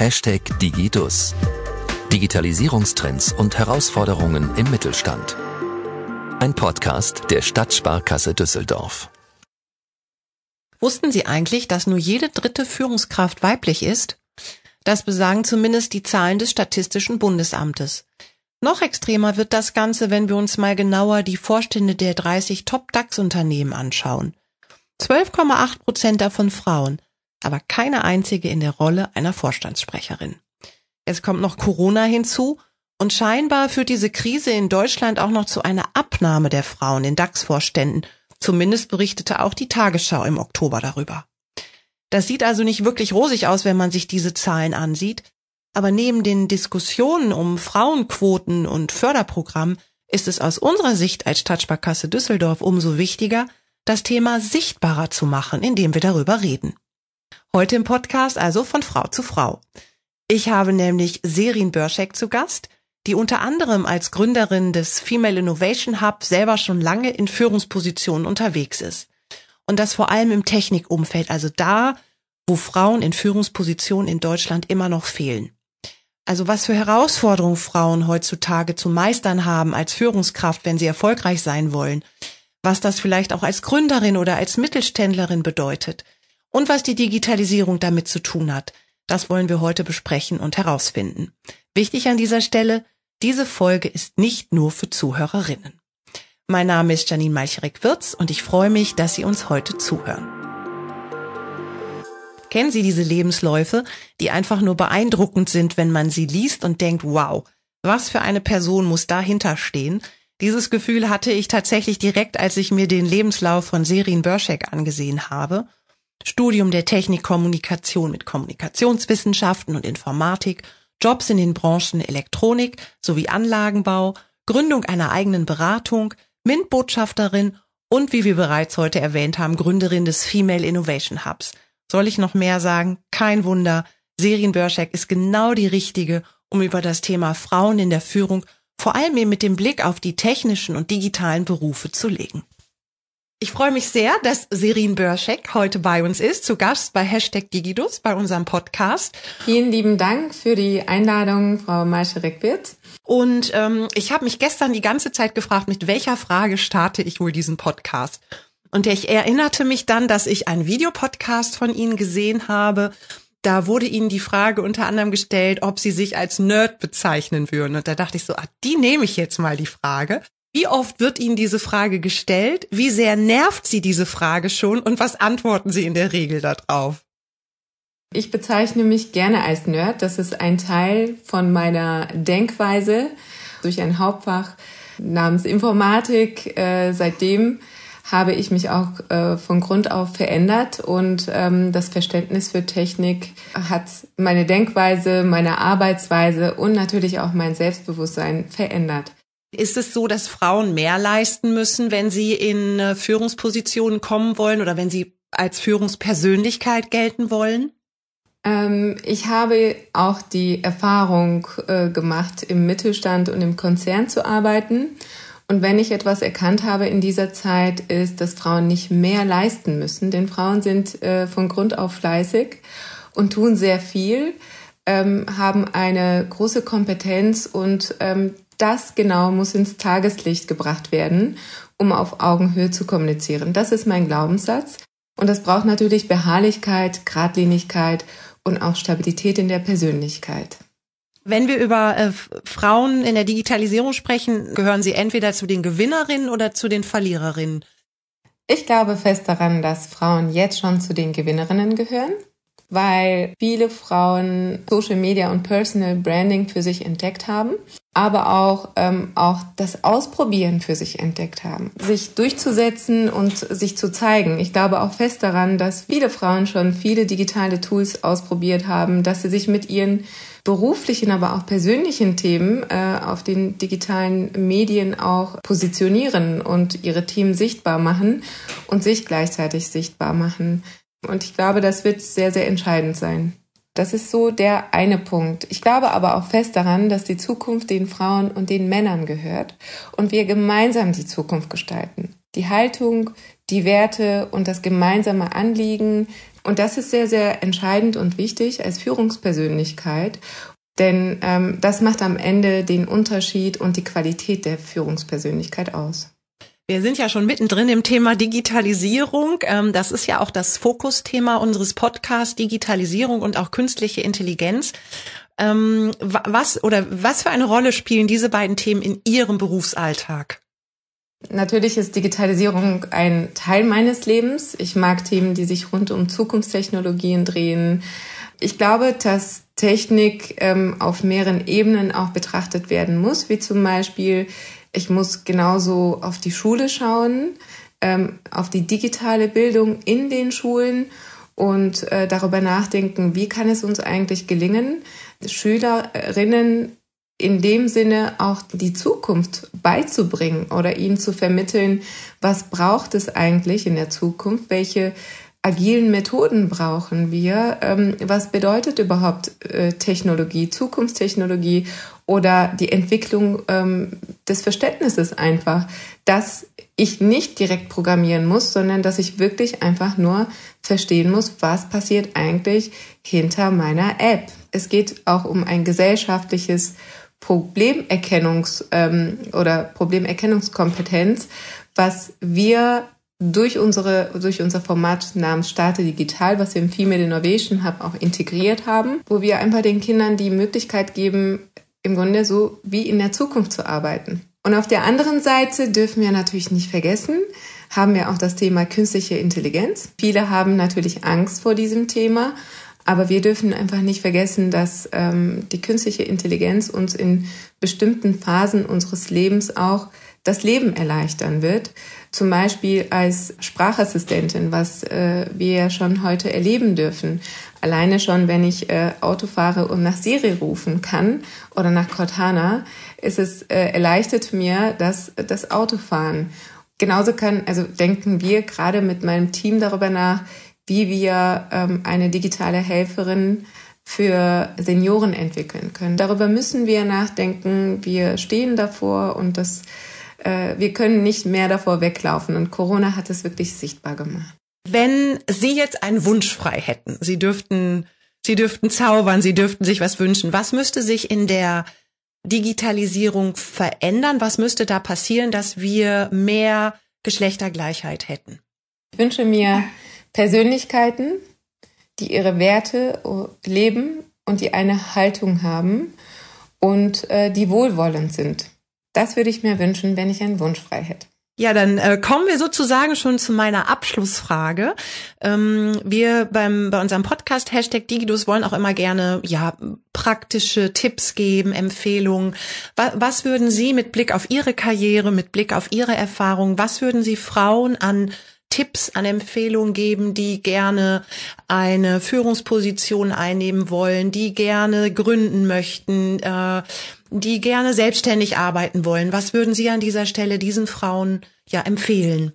Hashtag Digidus. Digitalisierungstrends und Herausforderungen im Mittelstand. Ein Podcast der Stadtsparkasse Düsseldorf. Wussten Sie eigentlich, dass nur jede dritte Führungskraft weiblich ist? Das besagen zumindest die Zahlen des Statistischen Bundesamtes. Noch extremer wird das Ganze, wenn wir uns mal genauer die Vorstände der 30 Top-DAX-Unternehmen anschauen. 12,8 Prozent davon Frauen, aber keine einzige in der Rolle einer Vorstandssprecherin. Es kommt noch Corona hinzu und scheinbar führt diese Krise in Deutschland auch noch zu einer Abnahme der Frauen in DAX-Vorständen. Zumindest berichtete auch die Tagesschau im Oktober darüber. Das sieht also nicht wirklich rosig aus, wenn man sich diese Zahlen ansieht. Aber neben den Diskussionen um Frauenquoten und Förderprogramm ist es aus unserer Sicht als Stadtsparkasse Düsseldorf umso wichtiger, das Thema sichtbarer zu machen, indem wir darüber reden. Heute im Podcast also von Frau zu Frau. Ich habe nämlich Serin Börschek zu Gast, die unter anderem als Gründerin des Female Innovation Hub selber schon lange in Führungspositionen unterwegs ist. Und das vor allem im Technikumfeld, also da, wo Frauen in Führungspositionen in Deutschland immer noch fehlen. Also was für Herausforderungen Frauen heutzutage zu meistern haben als Führungskraft, wenn sie erfolgreich sein wollen, was das vielleicht auch als Gründerin oder als Mittelständlerin bedeutet und was die Digitalisierung damit zu tun hat. Das wollen wir heute besprechen und herausfinden. Wichtig an dieser Stelle, diese Folge ist nicht nur für Zuhörerinnen. Mein Name ist Janine Malcherek-Wirz und ich freue mich, dass Sie uns heute zuhören. Kennen Sie diese Lebensläufe, die einfach nur beeindruckend sind, wenn man sie liest und denkt, wow, was für eine Person muss dahinter stehen? Dieses Gefühl hatte ich tatsächlich direkt, als ich mir den Lebenslauf von Serin Börschek angesehen habe. Studium der Technikkommunikation mit Kommunikationswissenschaften und Informatik, Jobs in den Branchen Elektronik sowie Anlagenbau, Gründung einer eigenen Beratung, MINT-Botschafterin und wie wir bereits heute erwähnt haben, Gründerin des Female Innovation Hubs. Soll ich noch mehr sagen? Kein Wunder. Serien Börschek ist genau die richtige, um über das Thema Frauen in der Führung vor allem eben mit dem Blick auf die technischen und digitalen Berufe zu legen. Ich freue mich sehr, dass Serin Börschek heute bei uns ist, zu Gast bei Hashtag Digidus, bei unserem Podcast. Vielen lieben Dank für die Einladung, Frau Maischerek-Wirth. Und ähm, ich habe mich gestern die ganze Zeit gefragt, mit welcher Frage starte ich wohl diesen Podcast? Und ich erinnerte mich dann, dass ich einen Videopodcast von Ihnen gesehen habe. Da wurde Ihnen die Frage unter anderem gestellt, ob Sie sich als Nerd bezeichnen würden. Und da dachte ich so, ah, die nehme ich jetzt mal die Frage. Wie oft wird Ihnen diese Frage gestellt? Wie sehr nervt Sie diese Frage schon? Und was antworten Sie in der Regel darauf? Ich bezeichne mich gerne als Nerd. Das ist ein Teil von meiner Denkweise durch ein Hauptfach namens Informatik. Äh, seitdem habe ich mich auch äh, von Grund auf verändert und ähm, das Verständnis für Technik hat meine Denkweise, meine Arbeitsweise und natürlich auch mein Selbstbewusstsein verändert. Ist es so, dass Frauen mehr leisten müssen, wenn sie in äh, Führungspositionen kommen wollen oder wenn sie als Führungspersönlichkeit gelten wollen? Ähm, ich habe auch die Erfahrung äh, gemacht, im Mittelstand und im Konzern zu arbeiten. Und wenn ich etwas erkannt habe in dieser Zeit, ist, dass Frauen nicht mehr leisten müssen, denn Frauen sind äh, von Grund auf fleißig und tun sehr viel, ähm, haben eine große Kompetenz und ähm, das genau muss ins Tageslicht gebracht werden, um auf Augenhöhe zu kommunizieren. Das ist mein Glaubenssatz. Und das braucht natürlich Beharrlichkeit, Gradlinigkeit und auch Stabilität in der Persönlichkeit. Wenn wir über äh, Frauen in der Digitalisierung sprechen, gehören sie entweder zu den Gewinnerinnen oder zu den Verliererinnen? Ich glaube fest daran, dass Frauen jetzt schon zu den Gewinnerinnen gehören weil viele Frauen Social Media und Personal Branding für sich entdeckt haben, aber auch, ähm, auch das Ausprobieren für sich entdeckt haben, sich durchzusetzen und sich zu zeigen. Ich glaube auch fest daran, dass viele Frauen schon viele digitale Tools ausprobiert haben, dass sie sich mit ihren beruflichen, aber auch persönlichen Themen äh, auf den digitalen Medien auch positionieren und ihre Teams sichtbar machen und sich gleichzeitig sichtbar machen. Und ich glaube, das wird sehr, sehr entscheidend sein. Das ist so der eine Punkt. Ich glaube aber auch fest daran, dass die Zukunft den Frauen und den Männern gehört und wir gemeinsam die Zukunft gestalten. Die Haltung, die Werte und das gemeinsame Anliegen, Und das ist sehr, sehr entscheidend und wichtig als Führungspersönlichkeit. Denn ähm, das macht am Ende den Unterschied und die Qualität der Führungspersönlichkeit aus. Wir sind ja schon mittendrin im Thema Digitalisierung. Ähm, das ist ja auch das Fokusthema unseres Podcasts, Digitalisierung und auch künstliche Intelligenz. Ähm, was oder was für eine Rolle spielen diese beiden Themen in Ihrem Berufsalltag? Natürlich ist Digitalisierung ein Teil meines Lebens. Ich mag Themen, die sich rund um Zukunftstechnologien drehen. Ich glaube, dass Technik ähm, auf mehreren Ebenen auch betrachtet werden muss, wie zum Beispiel ich muss genauso auf die Schule schauen, ähm, auf die digitale Bildung in den Schulen und äh, darüber nachdenken, wie kann es uns eigentlich gelingen, Schülerinnen in dem Sinne auch die Zukunft beizubringen oder ihnen zu vermitteln, was braucht es eigentlich in der Zukunft, welche agilen Methoden brauchen wir, ähm, was bedeutet überhaupt äh, Technologie, Zukunftstechnologie oder die Entwicklung ähm, des Verständnisses einfach, dass ich nicht direkt programmieren muss, sondern dass ich wirklich einfach nur verstehen muss, was passiert eigentlich hinter meiner App. Es geht auch um ein gesellschaftliches Problemerkennungs- ähm, oder Problemerkennungskompetenz, was wir durch unsere, durch unser Format namens Starte Digital, was wir im Female Innovation Hub auch integriert haben, wo wir einfach den Kindern die Möglichkeit geben, im Grunde so wie in der Zukunft zu arbeiten. Und auf der anderen Seite dürfen wir natürlich nicht vergessen, haben wir auch das Thema künstliche Intelligenz. Viele haben natürlich Angst vor diesem Thema, aber wir dürfen einfach nicht vergessen, dass ähm, die künstliche Intelligenz uns in bestimmten Phasen unseres Lebens auch das Leben erleichtern wird. Zum Beispiel als Sprachassistentin, was äh, wir ja schon heute erleben dürfen. Alleine schon, wenn ich äh, Auto fahre und nach Siri rufen kann oder nach Cortana, ist es äh, erleichtert mir das, das Autofahren. Genauso kann, also denken wir gerade mit meinem Team darüber nach, wie wir ähm, eine digitale Helferin für Senioren entwickeln können. Darüber müssen wir nachdenken. Wir stehen davor und das äh, wir können nicht mehr davor weglaufen. Und Corona hat es wirklich sichtbar gemacht. Wenn Sie jetzt einen Wunsch frei hätten, Sie dürften, Sie dürften zaubern, Sie dürften sich was wünschen. Was müsste sich in der Digitalisierung verändern? Was müsste da passieren, dass wir mehr Geschlechtergleichheit hätten? Ich wünsche mir Persönlichkeiten, die ihre Werte leben und die eine Haltung haben und äh, die wohlwollend sind. Das würde ich mir wünschen, wenn ich einen Wunsch frei hätte. Ja, dann äh, kommen wir sozusagen schon zu meiner Abschlussfrage. Ähm, wir beim bei unserem Podcast Hashtag Digidus wollen auch immer gerne ja praktische Tipps geben, Empfehlungen. Was, was würden Sie mit Blick auf Ihre Karriere, mit Blick auf Ihre Erfahrungen, was würden Sie Frauen an Tipps, an Empfehlungen geben, die gerne eine Führungsposition einnehmen wollen, die gerne gründen möchten, äh, die gerne selbstständig arbeiten wollen. Was würden Sie an dieser Stelle diesen Frauen ja empfehlen?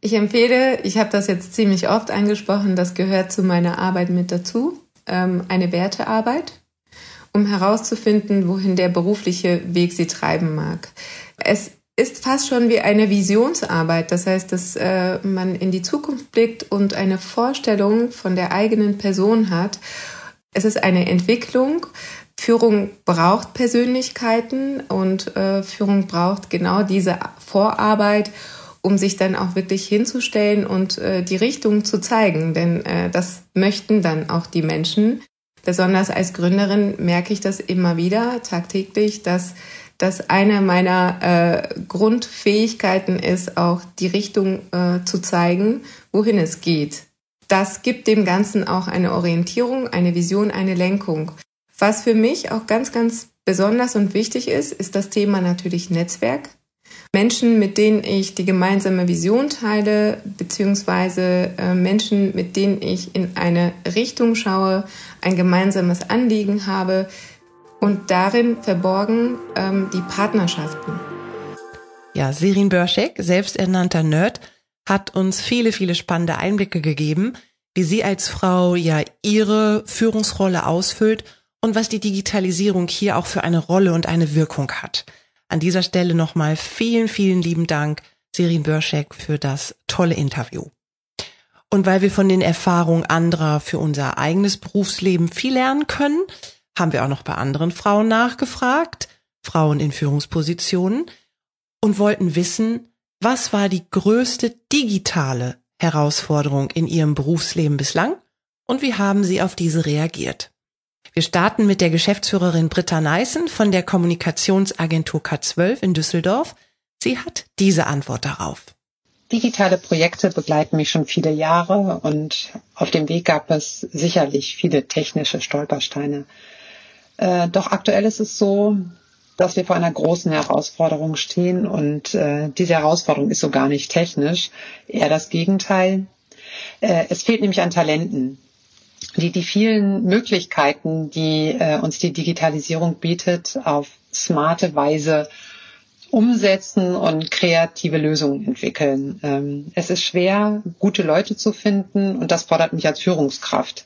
Ich empfehle, ich habe das jetzt ziemlich oft angesprochen, das gehört zu meiner Arbeit mit dazu, ähm, eine Wertearbeit, um herauszufinden, wohin der berufliche Weg sie treiben mag. Es ist fast schon wie eine Visionsarbeit. Das heißt, dass äh, man in die Zukunft blickt und eine Vorstellung von der eigenen Person hat. Es ist eine Entwicklung. Führung braucht Persönlichkeiten und äh, Führung braucht genau diese Vorarbeit, um sich dann auch wirklich hinzustellen und äh, die Richtung zu zeigen. Denn äh, das möchten dann auch die Menschen. Besonders als Gründerin merke ich das immer wieder tagtäglich, dass dass eine meiner äh, Grundfähigkeiten ist, auch die Richtung äh, zu zeigen, wohin es geht. Das gibt dem Ganzen auch eine Orientierung, eine Vision, eine Lenkung. Was für mich auch ganz, ganz besonders und wichtig ist, ist das Thema natürlich Netzwerk. Menschen, mit denen ich die gemeinsame Vision teile, beziehungsweise äh, Menschen, mit denen ich in eine Richtung schaue, ein gemeinsames Anliegen habe, und darin verborgen ähm, die Partnerschaften. Ja, Serin Börschek, selbsternannter Nerd, hat uns viele, viele spannende Einblicke gegeben, wie sie als Frau ja ihre Führungsrolle ausfüllt und was die Digitalisierung hier auch für eine Rolle und eine Wirkung hat. An dieser Stelle nochmal vielen, vielen lieben Dank, Serin Börschek, für das tolle Interview. Und weil wir von den Erfahrungen anderer für unser eigenes Berufsleben viel lernen können, haben wir auch noch bei anderen Frauen nachgefragt, Frauen in Führungspositionen, und wollten wissen, was war die größte digitale Herausforderung in ihrem Berufsleben bislang und wie haben sie auf diese reagiert. Wir starten mit der Geschäftsführerin Britta Neissen von der Kommunikationsagentur K12 in Düsseldorf. Sie hat diese Antwort darauf. Digitale Projekte begleiten mich schon viele Jahre und auf dem Weg gab es sicherlich viele technische Stolpersteine. Äh, doch aktuell ist es so, dass wir vor einer großen Herausforderung stehen und äh, diese Herausforderung ist so gar nicht technisch, eher das Gegenteil. Äh, es fehlt nämlich an Talenten, die die vielen Möglichkeiten, die äh, uns die Digitalisierung bietet, auf smarte Weise umsetzen und kreative Lösungen entwickeln. Ähm, es ist schwer, gute Leute zu finden und das fordert mich als Führungskraft.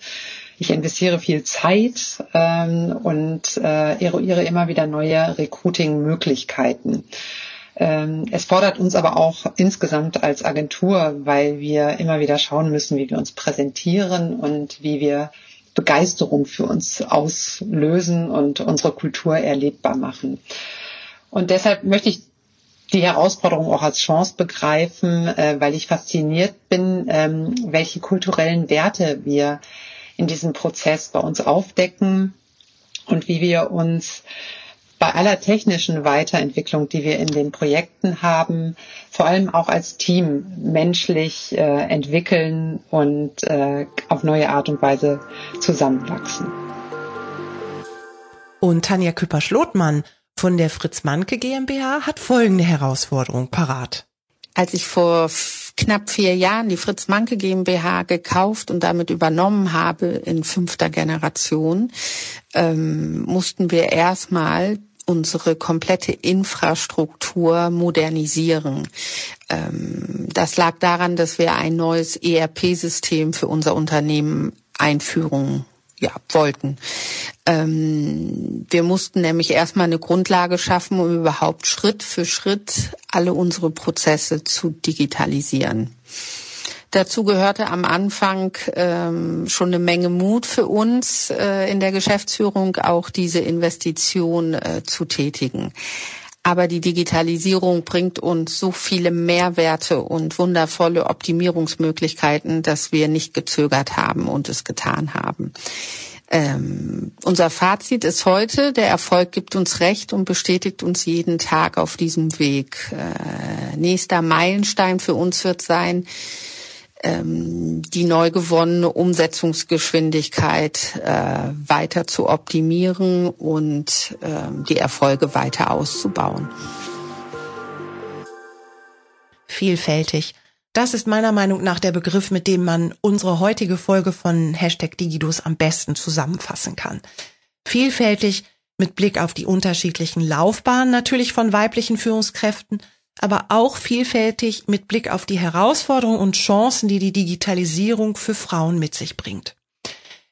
Ich investiere viel Zeit ähm, und äh, eruiere immer wieder neue Recruiting-Möglichkeiten. Ähm, es fordert uns aber auch insgesamt als Agentur, weil wir immer wieder schauen müssen, wie wir uns präsentieren und wie wir Begeisterung für uns auslösen und unsere Kultur erlebbar machen. Und deshalb möchte ich die Herausforderung auch als Chance begreifen, äh, weil ich fasziniert bin, ähm, welche kulturellen Werte wir in diesem Prozess bei uns aufdecken und wie wir uns bei aller technischen Weiterentwicklung, die wir in den Projekten haben, vor allem auch als Team menschlich äh, entwickeln und äh, auf neue Art und Weise zusammenwachsen. Und Tanja Küpper-Schlotmann von der Fritz Manke GmbH hat folgende Herausforderung parat. Als ich vor knapp vier Jahren die Fritz Manke GmbH gekauft und damit übernommen habe in fünfter Generation, ähm, mussten wir erstmal unsere komplette Infrastruktur modernisieren. Ähm, das lag daran, dass wir ein neues ERP-System für unser Unternehmen einführen ja, wollten. Ähm, wir mussten nämlich erstmal eine Grundlage schaffen, um überhaupt Schritt für Schritt alle unsere Prozesse zu digitalisieren. Dazu gehörte am Anfang ähm, schon eine Menge Mut für uns äh, in der Geschäftsführung, auch diese Investition äh, zu tätigen. Aber die Digitalisierung bringt uns so viele Mehrwerte und wundervolle Optimierungsmöglichkeiten, dass wir nicht gezögert haben und es getan haben. Ähm, unser Fazit ist heute, der Erfolg gibt uns recht und bestätigt uns jeden Tag auf diesem Weg. Äh, nächster Meilenstein für uns wird sein, ähm, die neu gewonnene Umsetzungsgeschwindigkeit äh, weiter zu optimieren und ähm, die Erfolge weiter auszubauen. Vielfältig. Das ist meiner Meinung nach der Begriff, mit dem man unsere heutige Folge von Hashtag Digidus am besten zusammenfassen kann. Vielfältig mit Blick auf die unterschiedlichen Laufbahnen natürlich von weiblichen Führungskräften, aber auch vielfältig mit Blick auf die Herausforderungen und Chancen, die die Digitalisierung für Frauen mit sich bringt.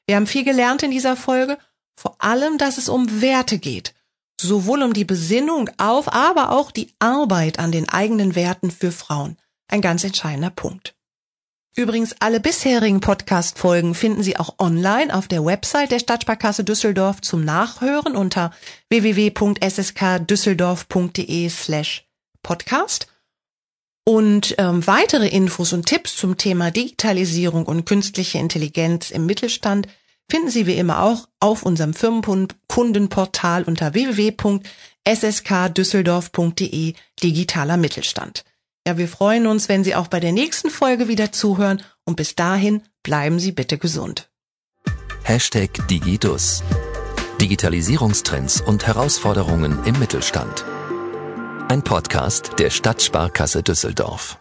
Wir haben viel gelernt in dieser Folge, vor allem, dass es um Werte geht, sowohl um die Besinnung auf, aber auch die Arbeit an den eigenen Werten für Frauen. Ein ganz entscheidender Punkt. Übrigens, alle bisherigen Podcast-Folgen finden Sie auch online auf der Website der Stadtsparkasse Düsseldorf zum Nachhören unter www.skdüsseldorf.de slash Podcast. Und ähm, weitere Infos und Tipps zum Thema Digitalisierung und künstliche Intelligenz im Mittelstand finden Sie wie immer auch auf unserem Firmenkundenportal unter www.sskdüsseldorf.de digitaler Mittelstand. Ja, wir freuen uns, wenn Sie auch bei der nächsten Folge wieder zuhören und bis dahin bleiben Sie bitte gesund. Hashtag Digidus. Digitalisierungstrends und Herausforderungen im Mittelstand. Ein Podcast der Stadtsparkasse Düsseldorf.